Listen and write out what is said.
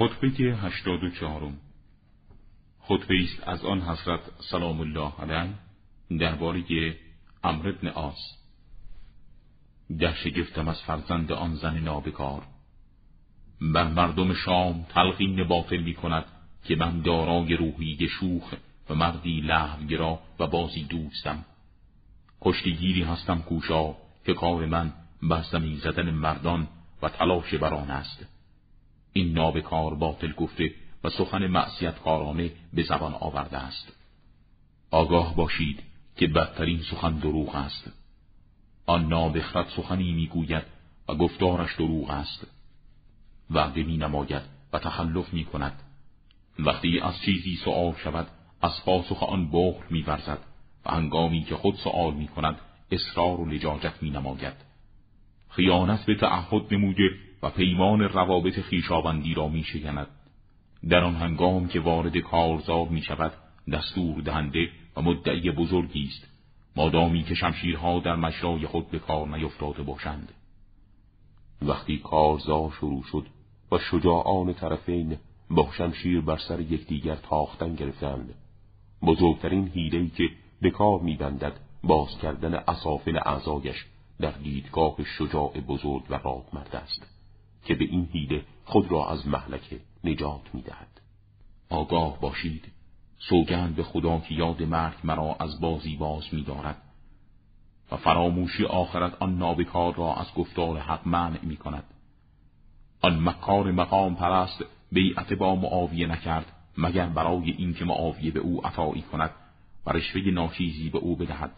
خطبه هشتاد و چهارم. خطبه است از آن حضرت سلام الله علیه درباره امر ابن آس در شگفتم از فرزند آن زن نابکار. بر مردم شام تلقین باطل می کند که من دارای روحی شوخ و مردی لحوگرا و بازی دوستم. کشتیگیری هستم کوشا که کار من بر زمین زدن مردان و تلاش بران است. این نابکار باطل گفته و سخن معصیت کارانه به زبان آورده است. آگاه باشید که بدترین سخن دروغ است. آن نابخرد سخنی می‌گوید و گفتارش دروغ است. وعده می نماید و تخلف می کند وقتی از چیزی سؤال شود از پاسخ آن بخل می و هنگامی که خود سؤال می کند اصرار و لجاجت می نماید خیانت به تعهد نموده و پیمان روابط خیشابندی را می شکند در آن هنگام که وارد کارزار می شود دستور دهنده و مدعی بزرگی است. مادامی که شمشیرها در مجرای خود به کار نیفتاده باشند. وقتی کارزار شروع شد و شجاعان طرفین با شمشیر بر سر یکدیگر تاختن گرفتند بزرگترین هیله‌ای که به کار میبندد باز کردن اصافل اعضایش در دیدگاه شجاع بزرگ و مرد است که به این هیله خود را از محلکه نجات می‌دهد. آگاه باشید. سوگند به خدا که یاد مرگ مرا از بازی باز میدارد و فراموشی آخرت آن نابکار را از گفتار حق منع می کند آن مکار مقام پرست بیعت با معاویه نکرد مگر برای اینکه معاویه به او عطایی کند و رشوه ناچیزی به او بدهد.